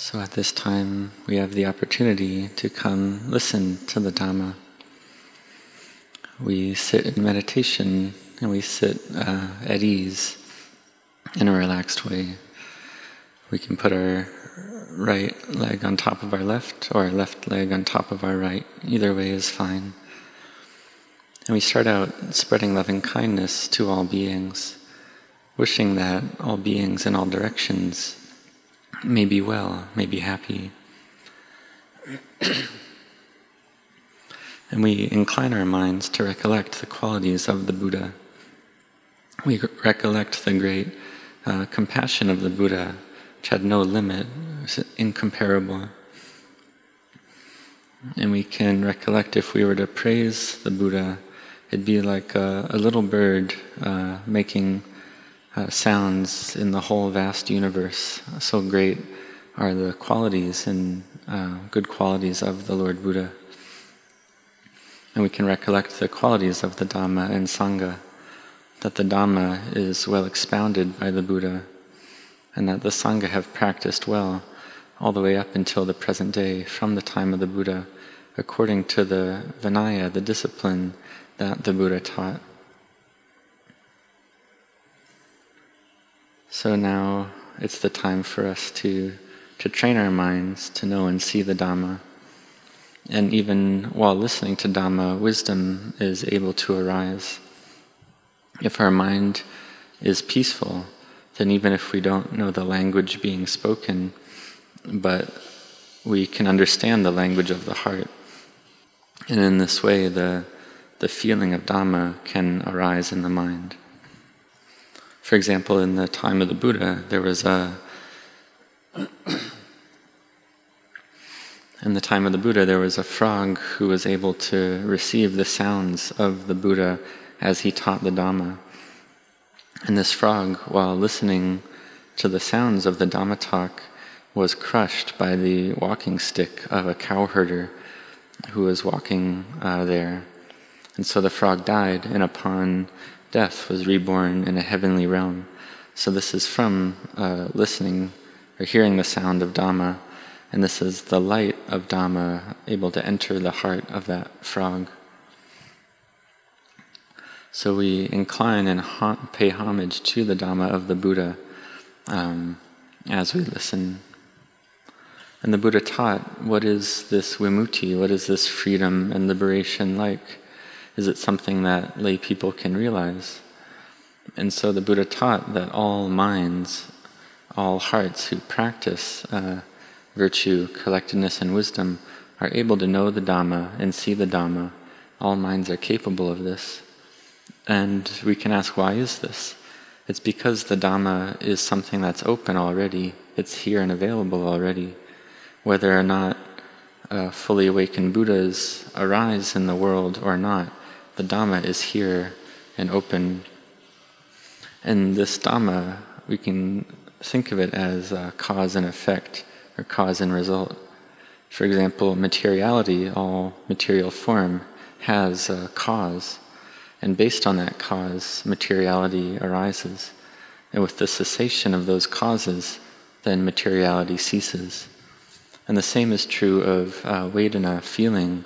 So at this time, we have the opportunity to come listen to the Dhamma. We sit in meditation and we sit uh, at ease in a relaxed way. We can put our right leg on top of our left or our left leg on top of our right. Either way is fine. And we start out spreading loving kindness to all beings, wishing that all beings in all directions may be well, may be happy. and we incline our minds to recollect the qualities of the Buddha. We recollect the great uh, compassion of the Buddha, which had no limit, was incomparable. And we can recollect if we were to praise the Buddha, it'd be like a, a little bird uh, making uh, sounds in the whole vast universe. So great are the qualities and uh, good qualities of the Lord Buddha. And we can recollect the qualities of the Dhamma and Sangha, that the Dhamma is well expounded by the Buddha, and that the Sangha have practiced well all the way up until the present day, from the time of the Buddha, according to the Vinaya, the discipline that the Buddha taught. So now it's the time for us to, to train our minds to know and see the Dhamma. And even while listening to Dhamma, wisdom is able to arise. If our mind is peaceful, then even if we don't know the language being spoken, but we can understand the language of the heart. And in this way, the, the feeling of Dhamma can arise in the mind. For example, in the time of the Buddha, there was a. in the time of the Buddha, there was a frog who was able to receive the sounds of the Buddha as he taught the Dhamma. And this frog, while listening to the sounds of the Dhamma talk, was crushed by the walking stick of a cowherder who was walking uh, there. And so the frog died, and upon death was reborn in a heavenly realm. So this is from uh, listening or hearing the sound of Dhamma, and this is the light of Dhamma able to enter the heart of that frog. So we incline and ha- pay homage to the Dhamma of the Buddha um, as we listen. And the Buddha taught what is this vimutti, what is this freedom and liberation like? Is it something that lay people can realize? And so the Buddha taught that all minds, all hearts who practice uh, virtue, collectedness, and wisdom are able to know the Dhamma and see the Dhamma. All minds are capable of this. And we can ask, why is this? It's because the Dhamma is something that's open already, it's here and available already. Whether or not uh, fully awakened Buddhas arise in the world or not, the Dhamma is here and open. And this Dhamma, we can think of it as cause and effect, or cause and result. For example, materiality, all material form, has a cause, and based on that cause, materiality arises. And with the cessation of those causes, then materiality ceases. And the same is true of uh, Vedana, feeling,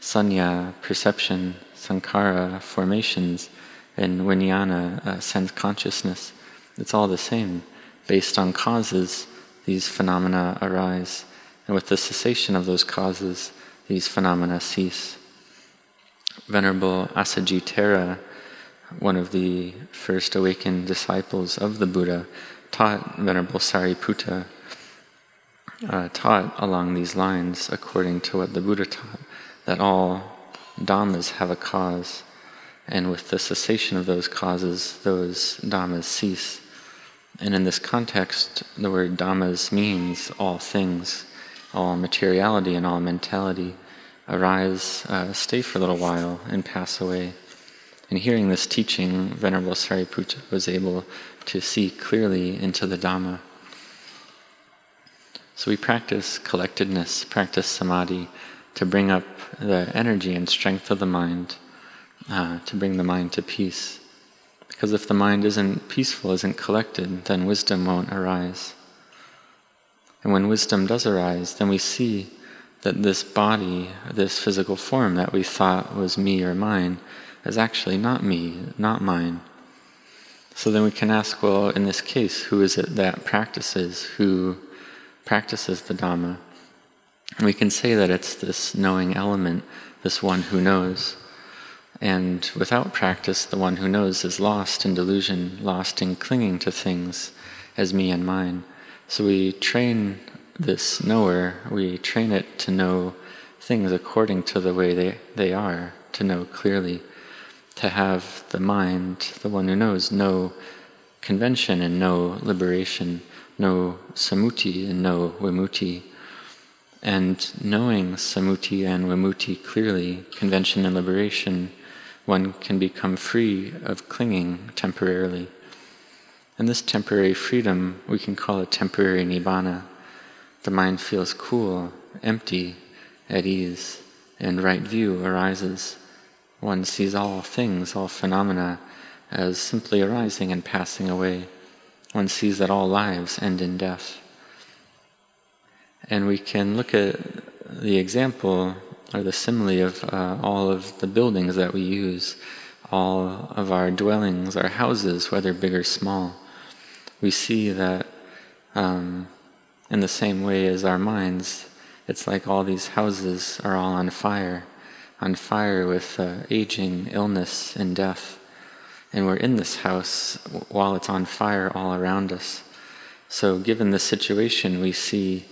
sanya, perception, sankhara formations and vijnana uh, sense consciousness. It's all the same. Based on causes, these phenomena arise, and with the cessation of those causes, these phenomena cease. Venerable Assaji one of the first awakened disciples of the Buddha, taught Venerable Sariputta, uh, taught along these lines according to what the Buddha taught, that all dhammas have a cause, and with the cessation of those causes, those dhammas cease. And in this context, the word dhammas means all things, all materiality and all mentality arise, uh, stay for a little while, and pass away. In hearing this teaching, Venerable Sariputta was able to see clearly into the Dhamma. So we practice collectedness, practice samadhi, to bring up the energy and strength of the mind, uh, to bring the mind to peace. Because if the mind isn't peaceful, isn't collected, then wisdom won't arise. And when wisdom does arise, then we see that this body, this physical form that we thought was me or mine, is actually not me, not mine. So then we can ask, well, in this case, who is it that practices? Who practices the Dhamma? We can say that it's this knowing element, this one who knows. And without practice, the one who knows is lost in delusion, lost in clinging to things as me and mine. So we train this knower, we train it to know things according to the way they, they are, to know clearly to have the mind, the one who knows, no convention and no liberation, no sammuti and no vimutti. And knowing sammuti and vimutti clearly, convention and liberation, one can become free of clinging temporarily. And this temporary freedom, we can call it temporary nibbana. The mind feels cool, empty, at ease, and right view arises. One sees all things, all phenomena, as simply arising and passing away. One sees that all lives end in death. And we can look at the example or the simile of uh, all of the buildings that we use, all of our dwellings, our houses, whether big or small. We see that um, in the same way as our minds, it's like all these houses are all on fire on fire with uh, aging, illness, and death. And we're in this house while it's on fire all around us. So, given the situation, we see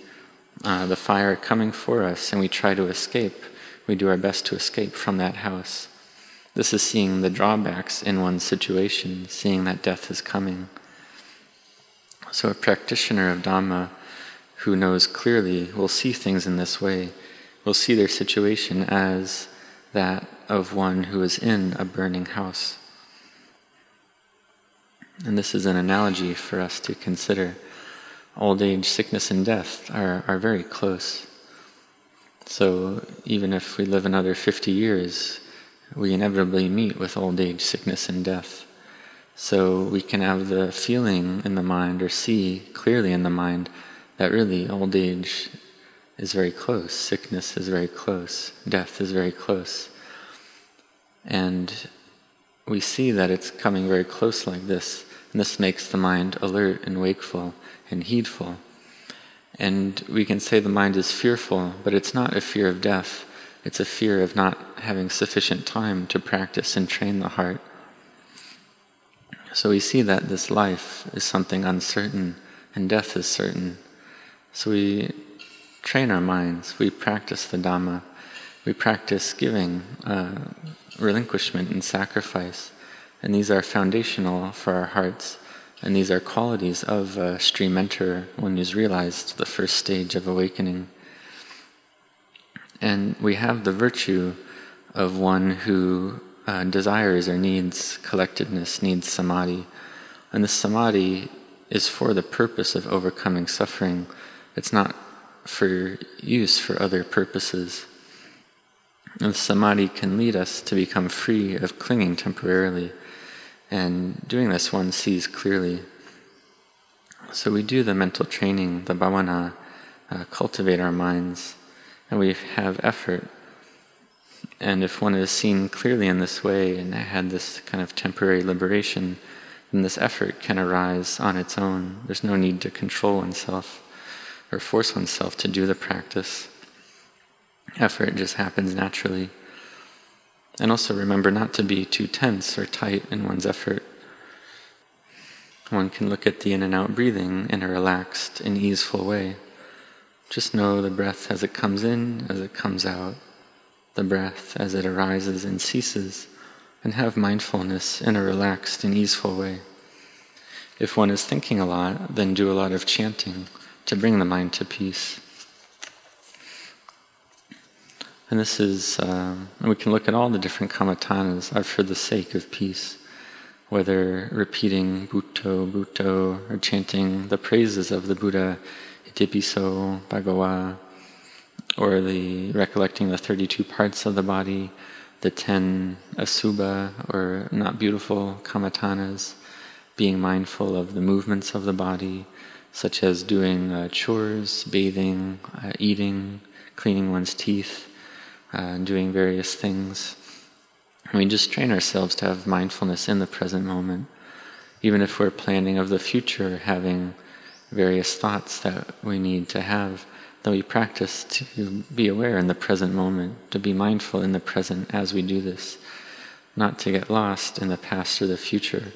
uh, the fire coming for us and we try to escape. We do our best to escape from that house. This is seeing the drawbacks in one's situation, seeing that death is coming. So, a practitioner of Dhamma who knows clearly will see things in this way, will see their situation as that of one who is in a burning house. And this is an analogy for us to consider. Old age, sickness, and death are, are very close. So even if we live another 50 years, we inevitably meet with old age, sickness, and death. So we can have the feeling in the mind or see clearly in the mind that really old age is very close, sickness is very close, death is very close. And we see that it's coming very close like this, and this makes the mind alert and wakeful and heedful. And we can say the mind is fearful, but it's not a fear of death, it's a fear of not having sufficient time to practice and train the heart. So we see that this life is something uncertain and death is certain. So we train our minds, we practice the Dhamma, we practice giving, uh, relinquishment, and sacrifice. And these are foundational for our hearts. And these are qualities of a stream enter when he's realized the first stage of awakening. And we have the virtue of one who uh, desires or needs collectedness, needs samadhi. And this samadhi is for the purpose of overcoming suffering. It's not for use for other purposes. And samadhi can lead us to become free of clinging temporarily. And doing this, one sees clearly. So we do the mental training, the bhavana, uh, cultivate our minds, and we have effort. And if one is seen clearly in this way and had this kind of temporary liberation, then this effort can arise on its own. There's no need to control oneself or force oneself to do the practice. Effort just happens naturally. And also remember not to be too tense or tight in one's effort. One can look at the in and out breathing in a relaxed and easeful way. Just know the breath as it comes in, as it comes out, the breath as it arises and ceases, and have mindfulness in a relaxed and easeful way. If one is thinking a lot, then do a lot of chanting to bring the mind to peace. And this is, um, we can look at all the different kammatthanas are for the sake of peace, whether repeating Buddho, Buddho, or chanting the praises of the Buddha, Itipiso, Bhagawa, or the recollecting the 32 parts of the body, the 10 asubha, or not beautiful kammatthanas, being mindful of the movements of the body, such as doing uh, chores, bathing, uh, eating, cleaning one's teeth, uh, doing various things. We just train ourselves to have mindfulness in the present moment. Even if we're planning of the future, having various thoughts that we need to have, then we practice to be aware in the present moment, to be mindful in the present as we do this, not to get lost in the past or the future,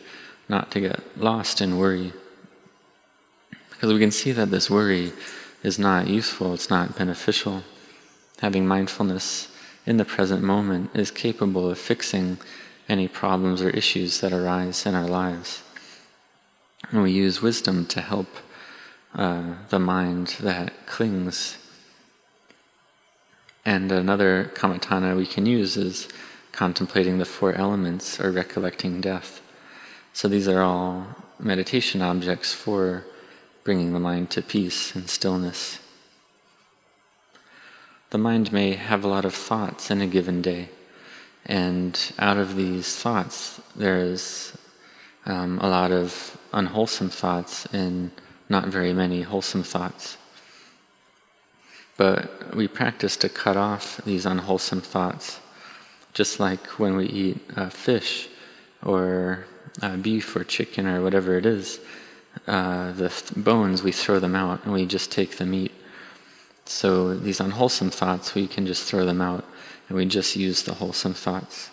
not to get lost in worry. Because we can see that this worry is not useful, it's not beneficial. Having mindfulness in the present moment is capable of fixing any problems or issues that arise in our lives. And we use wisdom to help uh, the mind that clings. And another kammatthana we can use is contemplating the four elements or recollecting death. So these are all meditation objects for bringing the mind to peace and stillness. The mind may have a lot of thoughts in a given day, and out of these thoughts, there's um, a lot of unwholesome thoughts and not very many wholesome thoughts. But we practice to cut off these unwholesome thoughts, just like when we eat uh, fish or uh, beef or chicken or whatever it is uh, the th- bones, we throw them out and we just take the meat. So these unwholesome thoughts, we can just throw them out and we just use the wholesome thoughts.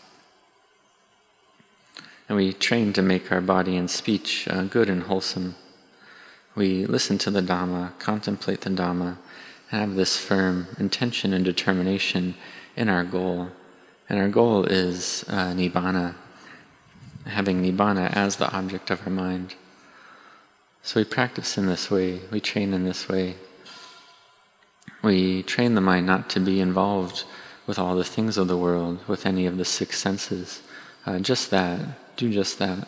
And we train to make our body and speech uh, good and wholesome. We listen to the Dhamma, contemplate the Dhamma, have this firm intention and determination in our goal. And our goal is uh, Nibbana, having Nibbana as the object of our mind. So we practice in this way, we train in this way. We train the mind not to be involved with all the things of the world, with any of the six senses. Uh, just that, do just that.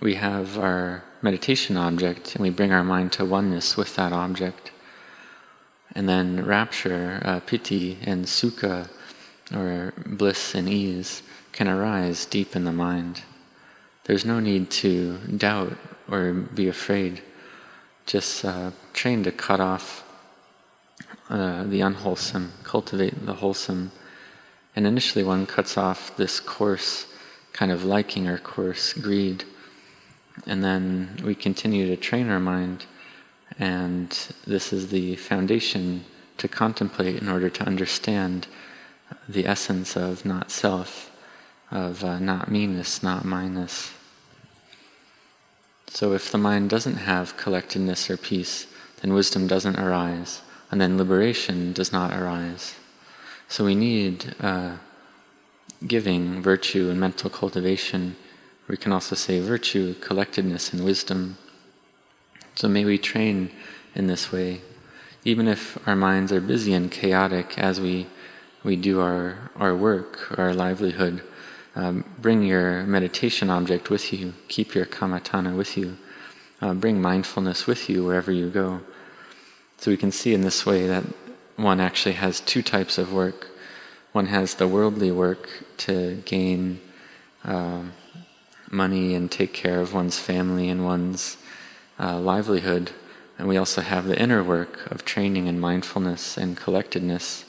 We have our meditation object and we bring our mind to oneness with that object. And then rapture, uh, piti, and sukha, or bliss and ease, can arise deep in the mind. There's no need to doubt or be afraid. Just uh, train to cut off uh, the unwholesome, cultivate the wholesome. And initially, one cuts off this coarse kind of liking or coarse greed. And then we continue to train our mind, and this is the foundation to contemplate in order to understand the essence of not self, of uh, not meanness, not mineness. So if the mind doesn't have collectedness or peace, then wisdom doesn't arise, and then liberation does not arise. So we need uh, giving, virtue, and mental cultivation. We can also say virtue, collectedness, and wisdom. So may we train in this way, even if our minds are busy and chaotic as we, we do our, our work, our livelihood. Um, bring your meditation object with you. Keep your kammatthana with you. Uh, bring mindfulness with you wherever you go. So we can see in this way that one actually has two types of work. One has the worldly work to gain uh, money and take care of one's family and one's uh, livelihood. And we also have the inner work of training in mindfulness and collectedness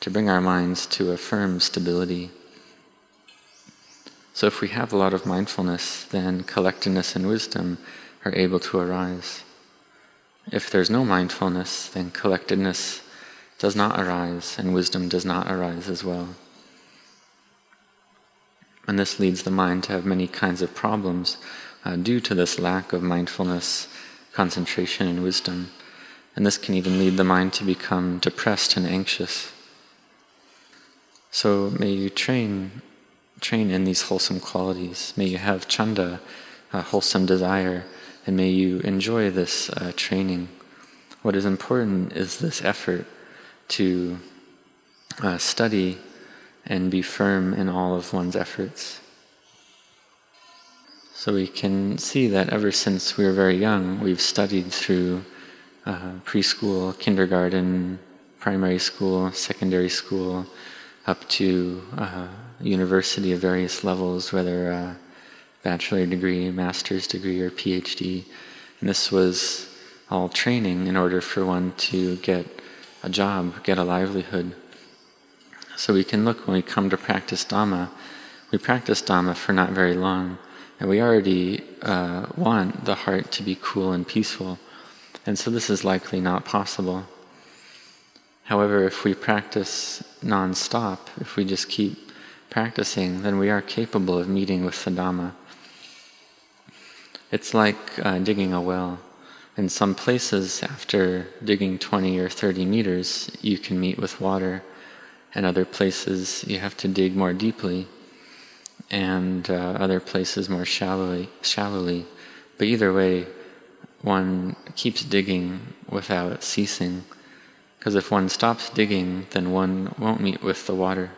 to bring our minds to a firm stability. So if we have a lot of mindfulness, then collectedness and wisdom are able to arise. If there's no mindfulness, then collectedness does not arise and wisdom does not arise as well. And this leads the mind to have many kinds of problems uh, due to this lack of mindfulness, concentration, and wisdom. And this can even lead the mind to become depressed and anxious. So may you train train in these wholesome qualities. May you have chanda, a wholesome desire, and may you enjoy this uh, training. What is important is this effort to uh, study and be firm in all of one's efforts. So we can see that ever since we were very young, we've studied through uh, preschool, kindergarten, primary school, secondary school, up to uh, university of various levels, whether a bachelor degree, master's degree, or PhD. And this was all training in order for one to get a job, get a livelihood. So we can look when we come to practice Dhamma, we practice Dhamma for not very long, and we already uh, want the heart to be cool and peaceful. And so this is likely not possible. However, if we practice non stop, if we just keep practicing, then we are capable of meeting with the Dhamma. It's like uh, digging a well. In some places, after digging 20 or 30 meters, you can meet with water, and other places you have to dig more deeply, and uh, other places more shallowly. shallowly. But either way, one keeps digging without ceasing, because if one stops digging, then one won't meet with the water.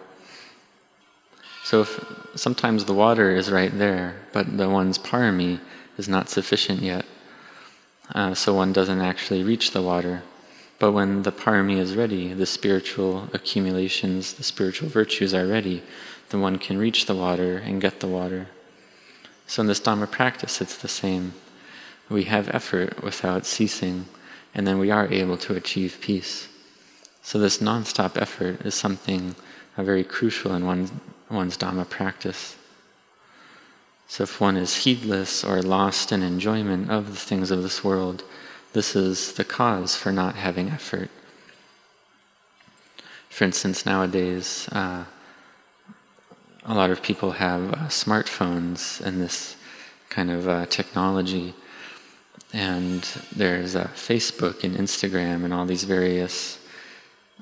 So if sometimes the water is right there, but the one's parami is not sufficient yet, uh, so one doesn't actually reach the water. But when the parami is ready, the spiritual accumulations, the spiritual virtues are ready, then one can reach the water and get the water. So in this Dhamma practice, it's the same. We have effort without ceasing, and then we are able to achieve peace. So this non-stop effort is something uh, very crucial in one's one's Dhamma practice. So if one is heedless or lost in enjoyment of the things of this world, this is the cause for not having effort. For instance, nowadays, uh, a lot of people have uh, smartphones and this kind of uh, technology, and there's uh, Facebook and Instagram and all these various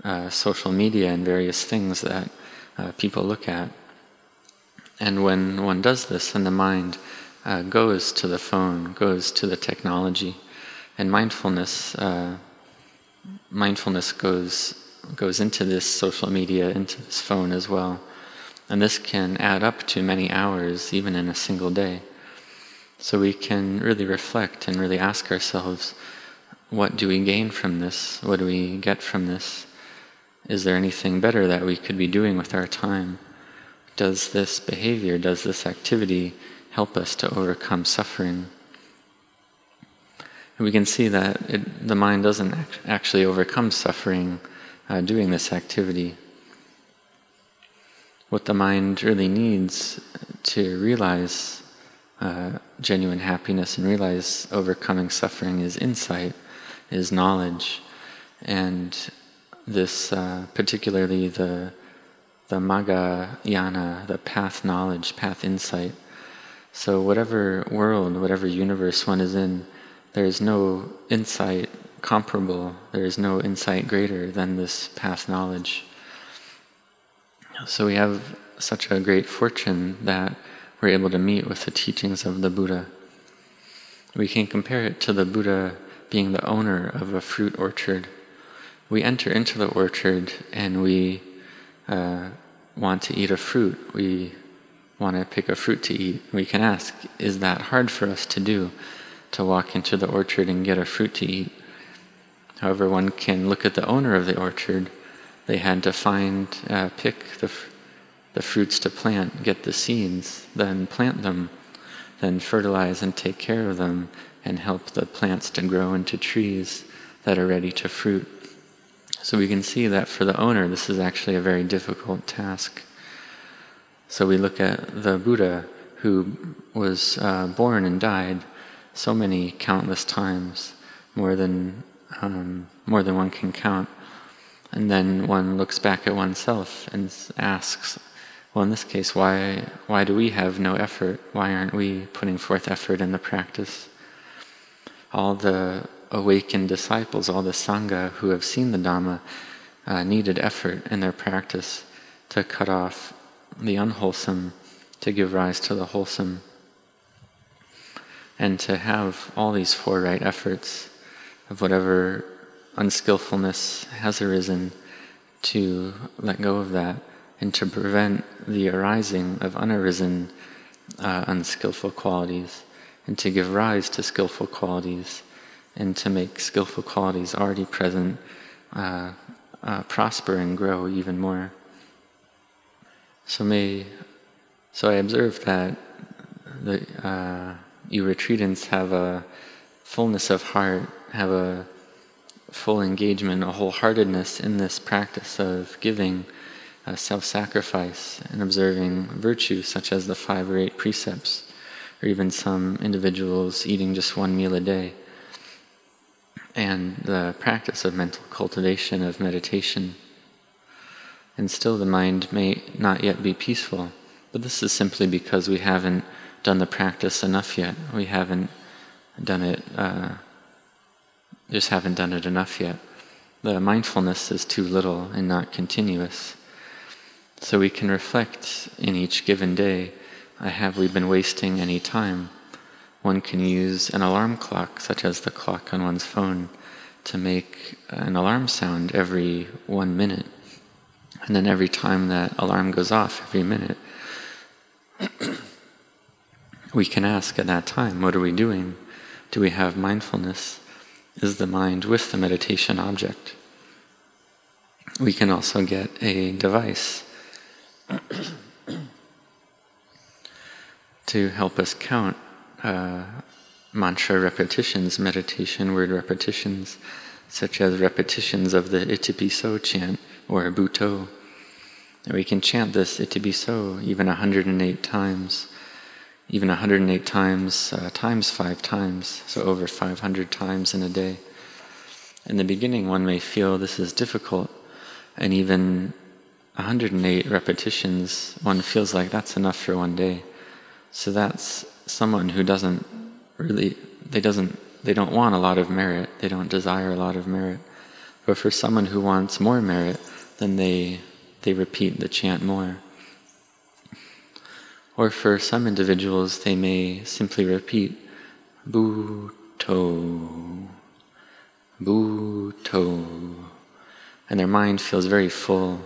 uh, social media and various things that uh, people look at. And when one does this, then the mind uh, goes to the phone, goes to the technology, and mindfulness uh, mindfulness goes goes into this social media, into this phone as well. And this can add up to many hours, even in a single day. So we can really reflect and really ask ourselves, what do we gain from this? What do we get from this? Is there anything better that we could be doing with our time? Does this behavior, does this activity help us to overcome suffering? And we can see that it, the mind doesn't actually overcome suffering uh, doing this activity. What the mind really needs to realize uh, genuine happiness and realize overcoming suffering is insight, is knowledge, and this, uh, particularly the the Magga Yana, the path knowledge, path insight. So whatever world, whatever universe one is in, there is no insight comparable. There is no insight greater than this path knowledge. So we have such a great fortune that we're able to meet with the teachings of the Buddha. We can compare it to the Buddha being the owner of a fruit orchard we enter into the orchard and we uh, want to eat a fruit, we want to pick a fruit to eat, we can ask, is that hard for us to do, to walk into the orchard and get a fruit to eat? However, one can look at the owner of the orchard. They had to find, uh, pick the, the fruits to plant, get the seeds, then plant them, then fertilize and take care of them, and help the plants to grow into trees that are ready to fruit. So we can see that for the owner, this is actually a very difficult task. So we look at the Buddha who was uh, born and died so many countless times, more than um, more than one can count. And then one looks back at oneself and asks, well, in this case, why why do we have no effort? Why aren't we putting forth effort in the practice? All the awakened disciples, all the Sangha who have seen the Dhamma, uh, needed effort in their practice to cut off the unwholesome, to give rise to the wholesome. And to have all these four right efforts of whatever unskillfulness has arisen, to let go of that and to prevent the arising of unarisen uh, unskillful qualities and to give rise to skillful qualities and to make skillful qualities already present uh, uh, prosper and grow even more. So may, so I observe that the uh, you retreatants have a fullness of heart, have a full engagement, a wholeheartedness in this practice of giving, uh, self sacrifice, and observing virtues such as the five or eight precepts, or even some individuals eating just one meal a day, and the practice of mental cultivation, of meditation. And still, the mind may not yet be peaceful, but this is simply because we haven't done the practice enough yet. We haven't done it. Uh, just haven't done it enough yet. The mindfulness is too little and not continuous. So we can reflect in each given day have we been wasting any time? One can use an alarm clock, such as the clock on one's phone, to make an alarm sound every one minute. And then every time that alarm goes off, every minute, we can ask at that time, what are we doing? Do we have mindfulness? is the mind with the meditation object. We can also get a device to help us count uh, mantra repetitions, meditation word repetitions, such as repetitions of the Itipiso chant or. And we can chant this Itipiso even 108 times even 108 times uh, times five times, so over 500 times in a day. In the beginning, one may feel this is difficult, and even 108 repetitions, one feels like that's enough for one day. So that's someone who doesn't really, they doesn't, they don't want a lot of merit. They don't desire a lot of merit. But for someone who wants more merit, then they they repeat the chant more. Or for some individuals, they may simply repeat Bu-to, Bu-to, and their mind feels very full,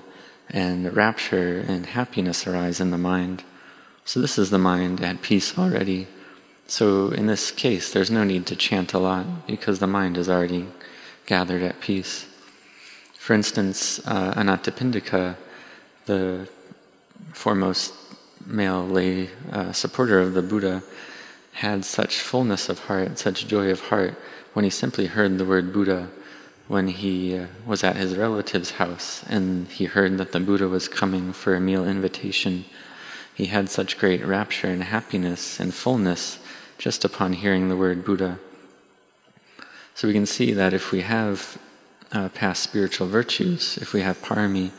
and rapture and happiness arise in the mind. So this is the mind at peace already. So in this case, there's no need to chant a lot because the mind is already gathered at peace. For instance, uh, Anathapindika, the foremost male lay uh, supporter of the Buddha had such fullness of heart, such joy of heart, when he simply heard the word Buddha, when he uh, was at his relative's house and he heard that the Buddha was coming for a meal invitation. He had such great rapture and happiness and fullness just upon hearing the word Buddha. So we can see that if we have uh, past spiritual virtues, if we have parami,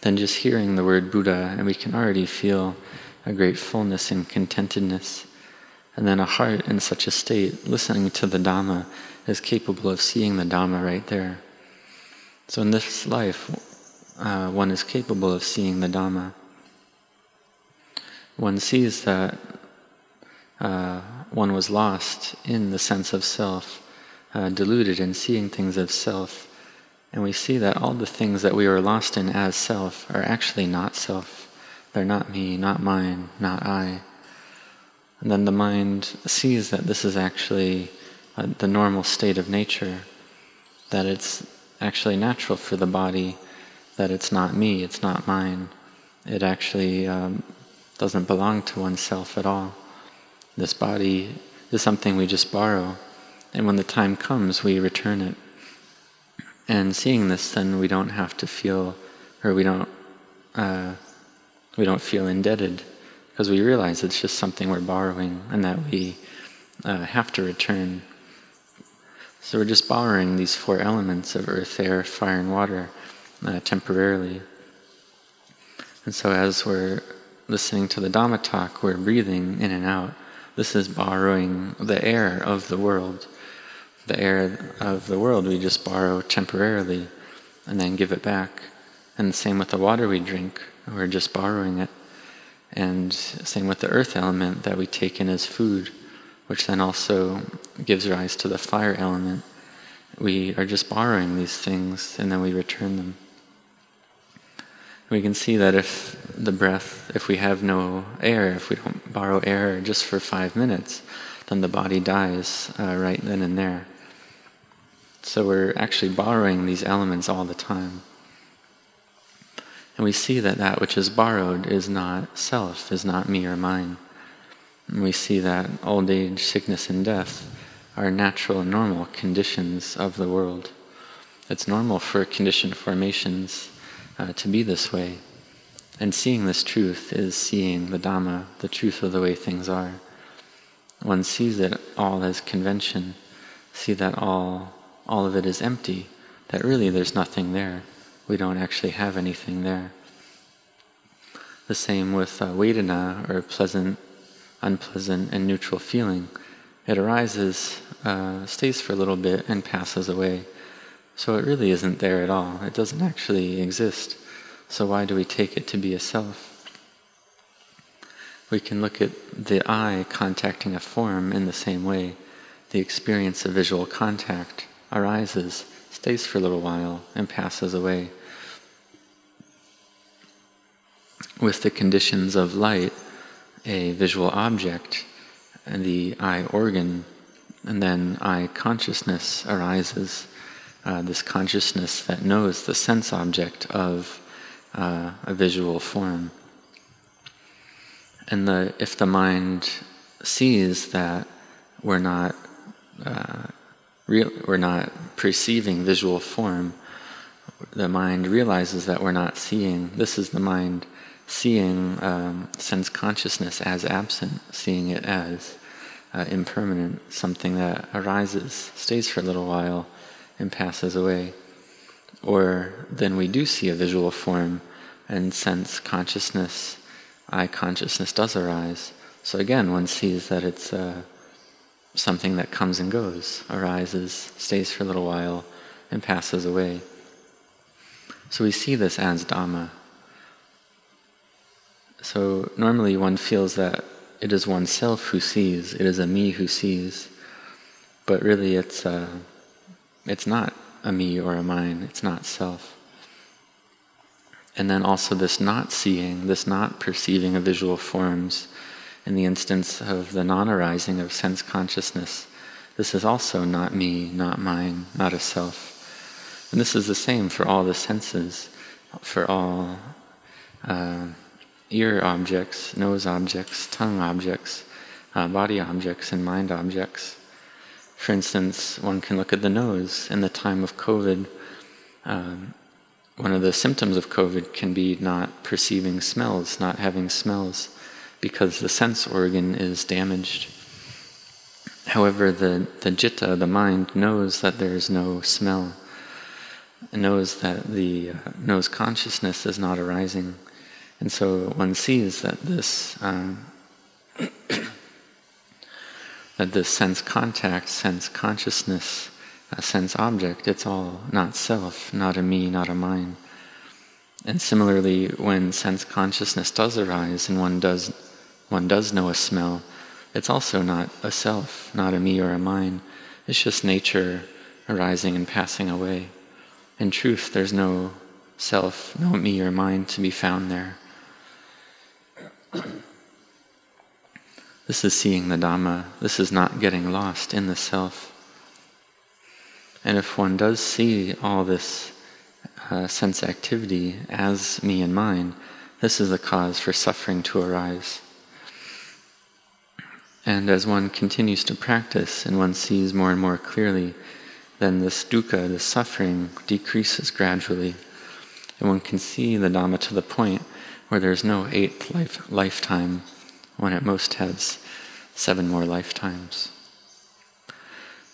then just hearing the word Buddha, and we can already feel a great fullness and contentedness. And then a heart in such a state, listening to the Dhamma, is capable of seeing the Dhamma right there. So in this life, uh, one is capable of seeing the Dhamma. One sees that uh, one was lost in the sense of self, uh, deluded in seeing things of self. And we see that all the things that we were lost in as self are actually not self. They're not me, not mine, not I. And then the mind sees that this is actually uh, the normal state of nature, that it's actually natural for the body, that it's not me, it's not mine. It actually um, doesn't belong to oneself at all. This body is something we just borrow, and when the time comes, we return it. And seeing this, then we don't have to feel, or we don't. Uh, we don't feel indebted because we realize it's just something we're borrowing and that we uh, have to return. So we're just borrowing these four elements of earth, air, fire, and water uh, temporarily. And so as we're listening to the Dhamma talk, we're breathing in and out. This is borrowing the air of the world. The air of the world we just borrow temporarily and then give it back. And the same with the water we drink. We're just borrowing it. And same with the earth element that we take in as food, which then also gives rise to the fire element. We are just borrowing these things and then we return them. We can see that if the breath, if we have no air, if we don't borrow air just for five minutes, then the body dies uh, right then and there. So we're actually borrowing these elements all the time. And we see that that which is borrowed is not self, is not me or mine. And we see that old age, sickness, and death are natural and normal conditions of the world. It's normal for conditioned formations uh, to be this way. And seeing this truth is seeing the Dhamma, the truth of the way things are. One sees it all as convention, see that all, all of it is empty, that really there's nothing there. We don't actually have anything there. The same with uh, Vedana, or pleasant, unpleasant, and neutral feeling. It arises, uh, stays for a little bit, and passes away. So it really isn't there at all. It doesn't actually exist. So why do we take it to be a self? We can look at the eye contacting a form in the same way. The experience of visual contact arises, stays for a little while, and passes away. with the conditions of light, a visual object, and the eye organ, and then eye consciousness arises. Uh, this consciousness that knows the sense object of uh, a visual form. And the, if the mind sees that we're not uh, we're not perceiving visual form, the mind realizes that we're not seeing. This is the mind seeing um, sense consciousness as absent, seeing it as uh, impermanent, something that arises, stays for a little while, and passes away. Or then we do see a visual form, and sense consciousness, eye consciousness does arise. So again, one sees that it's uh, something that comes and goes, arises, stays for a little while, and passes away. So we see this as Dhamma, so normally one feels that it is oneself who sees, it is a me who sees, but really it's uh, it's not a me or a mine, it's not self. And then also this not seeing, this not perceiving of visual forms, in the instance of the non arising of sense consciousness, this is also not me, not mine, not a self. And this is the same for all the senses, for all. Uh, ear objects, nose objects, tongue objects, uh, body objects, and mind objects. For instance, one can look at the nose in the time of COVID. Um, one of the symptoms of COVID can be not perceiving smells, not having smells, because the sense organ is damaged. However, the, the citta, the mind, knows that there is no smell, knows that the uh, nose consciousness is not arising. And so one sees that this um, Uh, that this sense contact, sense consciousness, a sense object, it's all not self, not a me, not a mine. And similarly, when sense consciousness does arise and one does one does know a smell, it's also not a self, not a me or a mine. It's just nature arising and passing away. In truth, there's no self, no me or mine to be found there. This is seeing the Dhamma. This is not getting lost in the self. And if one does see all this uh, sense activity as me and mine, this is the cause for suffering to arise. And as one continues to practice and one sees more and more clearly, then this dukkha, this suffering, decreases gradually. And one can see the Dhamma to the point where there's no eighth life, lifetime, one at most has seven more lifetimes.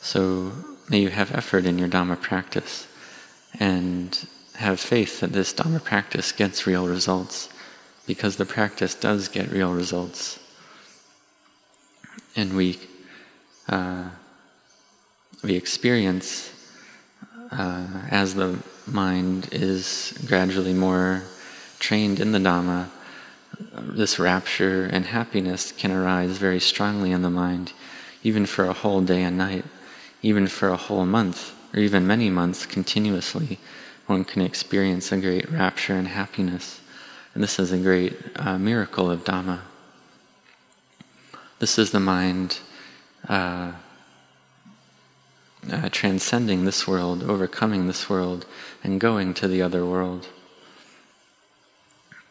So may you have effort in your Dhamma practice and have faith that this Dhamma practice gets real results because the practice does get real results. And we, uh, we experience uh, as the mind is gradually more trained in the Dhamma, this rapture and happiness can arise very strongly in the mind, even for a whole day and night, even for a whole month, or even many months continuously. One can experience a great rapture and happiness. And this is a great uh, miracle of Dhamma. This is the mind uh, uh, transcending this world, overcoming this world, and going to the other world.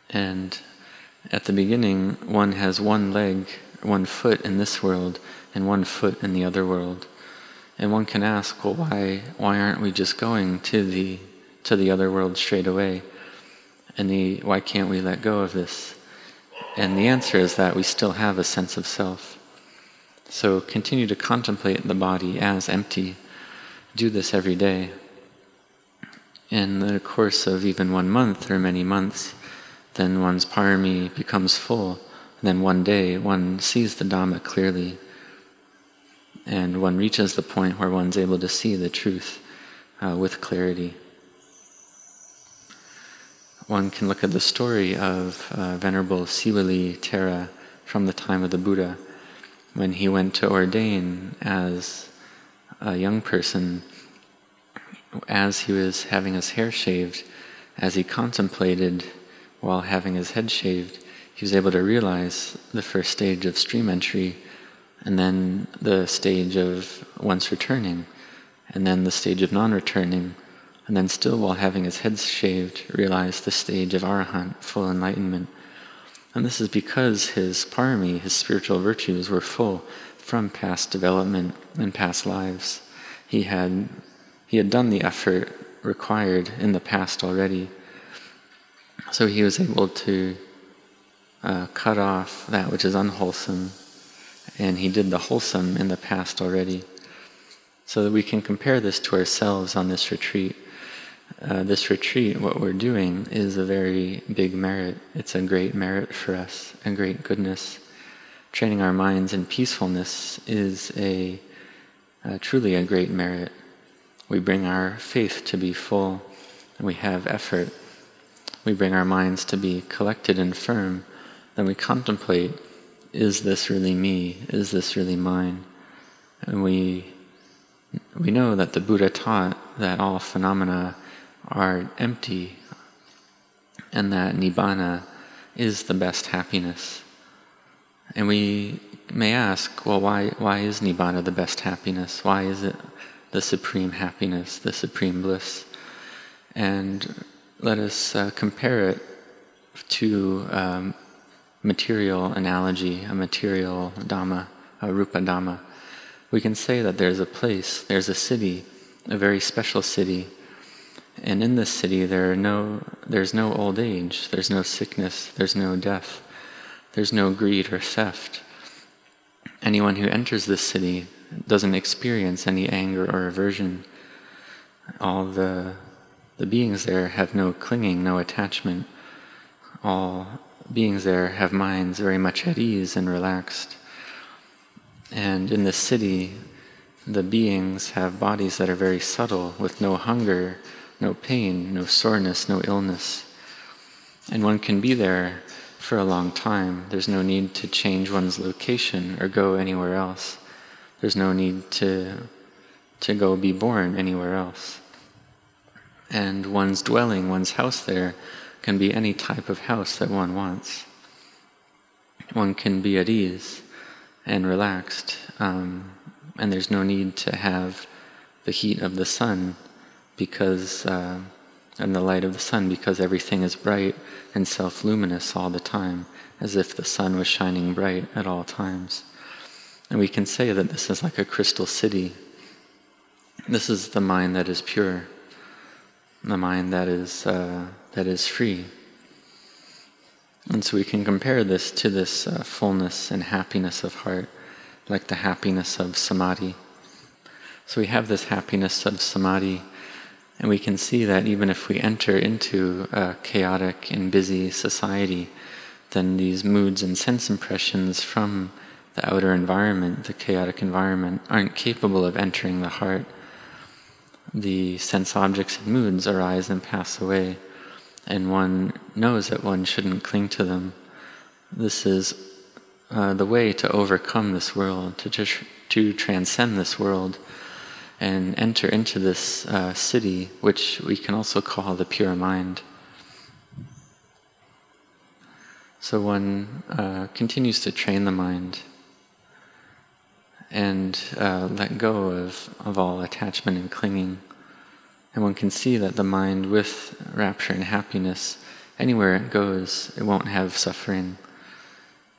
And at the beginning, one has one leg, one foot in this world, and one foot in the other world. And one can ask, well, why, why aren't we just going to the, to the other world straight away? And the, why can't we let go of this? And the answer is that we still have a sense of self. So continue to contemplate the body as empty. Do this every day. In the course of even one month or many months, then one's parami becomes full. And then one day one sees the Dhamma clearly and one reaches the point where one's able to see the truth uh, with clarity. One can look at the story of uh, Venerable Siwali Thera from the time of the Buddha. When he went to ordain as a young person, as he was having his hair shaved, as he contemplated while having his head shaved, he was able to realize the first stage of stream entry and then the stage of once returning, and then the stage of non returning, and then still while having his head shaved, realize the stage of arahant, full enlightenment. And this is because his parami, his spiritual virtues, were full from past development and past lives. He had, he had done the effort required in the past already. So he was able to uh, cut off that which is unwholesome and he did the wholesome in the past already. So that we can compare this to ourselves on this retreat. Uh, this retreat, what we're doing, is a very big merit. It's a great merit for us, a great goodness. Training our minds in peacefulness is a uh, truly a great merit. We bring our faith to be full, and we have effort. We bring our minds to be collected and firm. Then we contemplate is this really me? Is this really mine? And we, we know that the Buddha taught that all phenomena are empty and that Nibbana is the best happiness. And we may ask, well, why, why is Nibbana the best happiness? Why is it the supreme happiness, the supreme bliss? And let us uh, compare it to um, material analogy, a material Dhamma, a Rupa Dhamma, we can say that there's a place, there's a city, a very special city, and in this city there are no, there's no old age, there's no sickness, there's no death, there's no greed or theft. Anyone who enters this city doesn't experience any anger or aversion. All the, the beings there have no clinging, no attachment. All beings there have minds very much at ease and relaxed. And in the city, the beings have bodies that are very subtle, with no hunger, no pain, no soreness, no illness. And one can be there for a long time. There's no need to change one's location or go anywhere else. There's no need to, to go be born anywhere else. And one's dwelling, one's house there, can be any type of house that one wants. One can be at ease and relaxed, um, and there's no need to have the heat of the sun because uh, and the light of the sun because everything is bright and self-luminous all the time, as if the sun was shining bright at all times. And we can say that this is like a crystal city. This is the mind that is pure, the mind that is. Uh, that is free. And so we can compare this to this uh, fullness and happiness of heart, like the happiness of samadhi. So we have this happiness of samadhi, and we can see that even if we enter into a chaotic and busy society, then these moods and sense impressions from the outer environment, the chaotic environment, aren't capable of entering the heart. The sense objects and moods arise and pass away and one knows that one shouldn't cling to them. This is uh, the way to overcome this world, to, to transcend this world and enter into this uh, city, which we can also call the pure mind. So one uh, continues to train the mind and uh, let go of, of all attachment and clinging. And one can see that the mind, with rapture and happiness, anywhere it goes, it won't have suffering.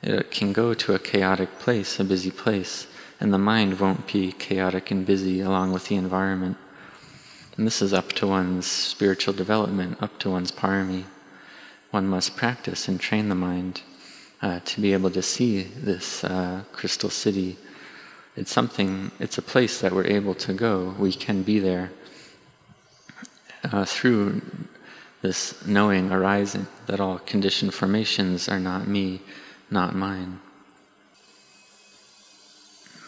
It can go to a chaotic place, a busy place, and the mind won't be chaotic and busy along with the environment. And this is up to one's spiritual development, up to one's parami. One must practice and train the mind uh, to be able to see this uh, crystal city. It's something, it's a place that we're able to go. We can be there uh, through this knowing arising that all conditioned formations are not me, not mine.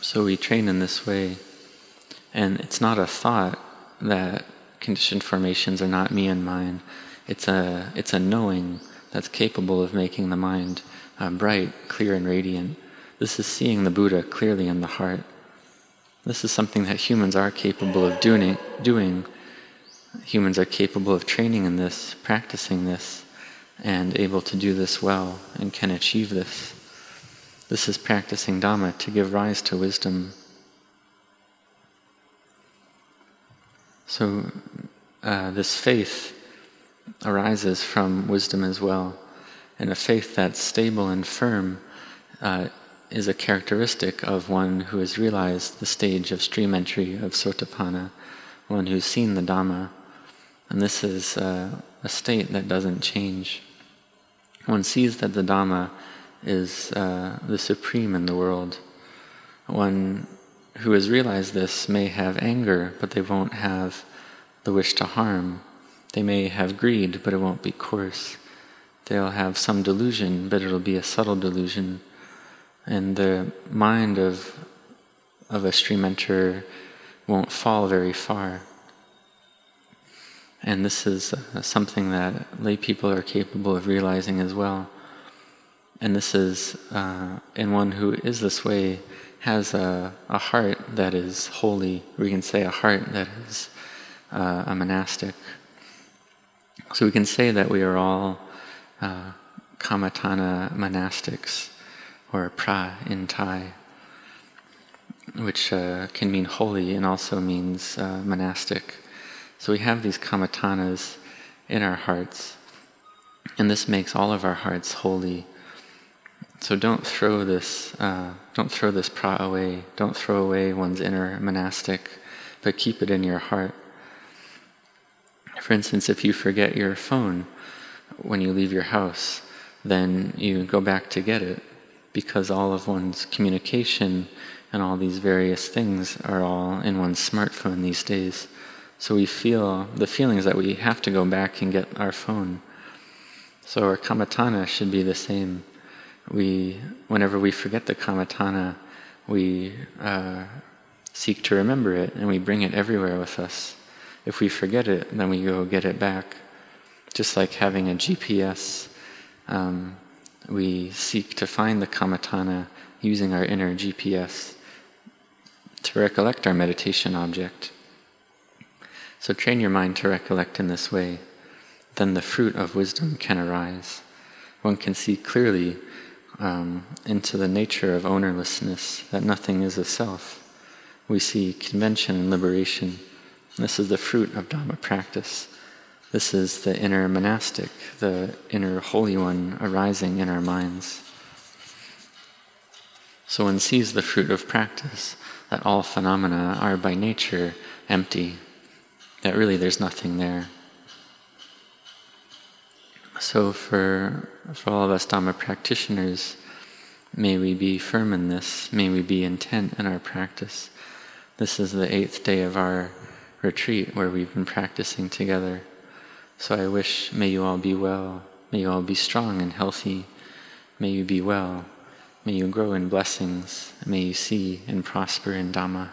So we train in this way, and it's not a thought that conditioned formations are not me and mine. It's a it's a knowing that's capable of making the mind uh, bright, clear, and radiant. This is seeing the Buddha clearly in the heart. This is something that humans are capable of doing. Doing humans are capable of training in this, practicing this, and able to do this well, and can achieve this. This is practicing Dhamma to give rise to wisdom. So, uh, this faith arises from wisdom as well. And a faith that's stable and firm uh, is a characteristic of one who has realized the stage of stream entry of Sotapanna, one who's seen the Dhamma. And this is uh, a state that doesn't change. One sees that the Dhamma is uh, the supreme in the world. One who has realized this may have anger, but they won't have the wish to harm. They may have greed, but it won't be coarse. They'll have some delusion, but it'll be a subtle delusion. And the mind of, of a stream enterer won't fall very far. And this is uh, something that lay people are capable of realizing as well. And this is, uh, and one who is this way has a, a heart that is holy. We can say a heart that is uh, a monastic. So we can say that we are all uh, Kammatthana monastics, or pra in Thai, which uh, can mean holy and also means uh, monastic. So we have these kammatthanas in our hearts, and this makes all of our hearts holy so don't throw this, uh, don't throw this pra away. Don't throw away one's inner monastic, but keep it in your heart. For instance, if you forget your phone when you leave your house, then you go back to get it because all of one's communication and all these various things are all in one's smartphone these days. So we feel the feelings that we have to go back and get our phone. So our kammatthana should be the same we, whenever we forget the kammatthana, we uh, seek to remember it and we bring it everywhere with us. If we forget it, then we go get it back. Just like having a GPS, um, we seek to find the kammatthana using our inner GPS to recollect our meditation object. So train your mind to recollect in this way. Then the fruit of wisdom can arise. One can see clearly um, into the nature of ownerlessness, that nothing is a self. We see convention and liberation. This is the fruit of Dhamma practice. This is the inner monastic, the inner holy one arising in our minds. So one sees the fruit of practice, that all phenomena are by nature empty, that really there's nothing there. So, for, for all of us Dhamma practitioners, may we be firm in this, may we be intent in our practice. This is the eighth day of our retreat where we've been practicing together. So, I wish, may you all be well, may you all be strong and healthy, may you be well, may you grow in blessings, may you see and prosper in Dhamma.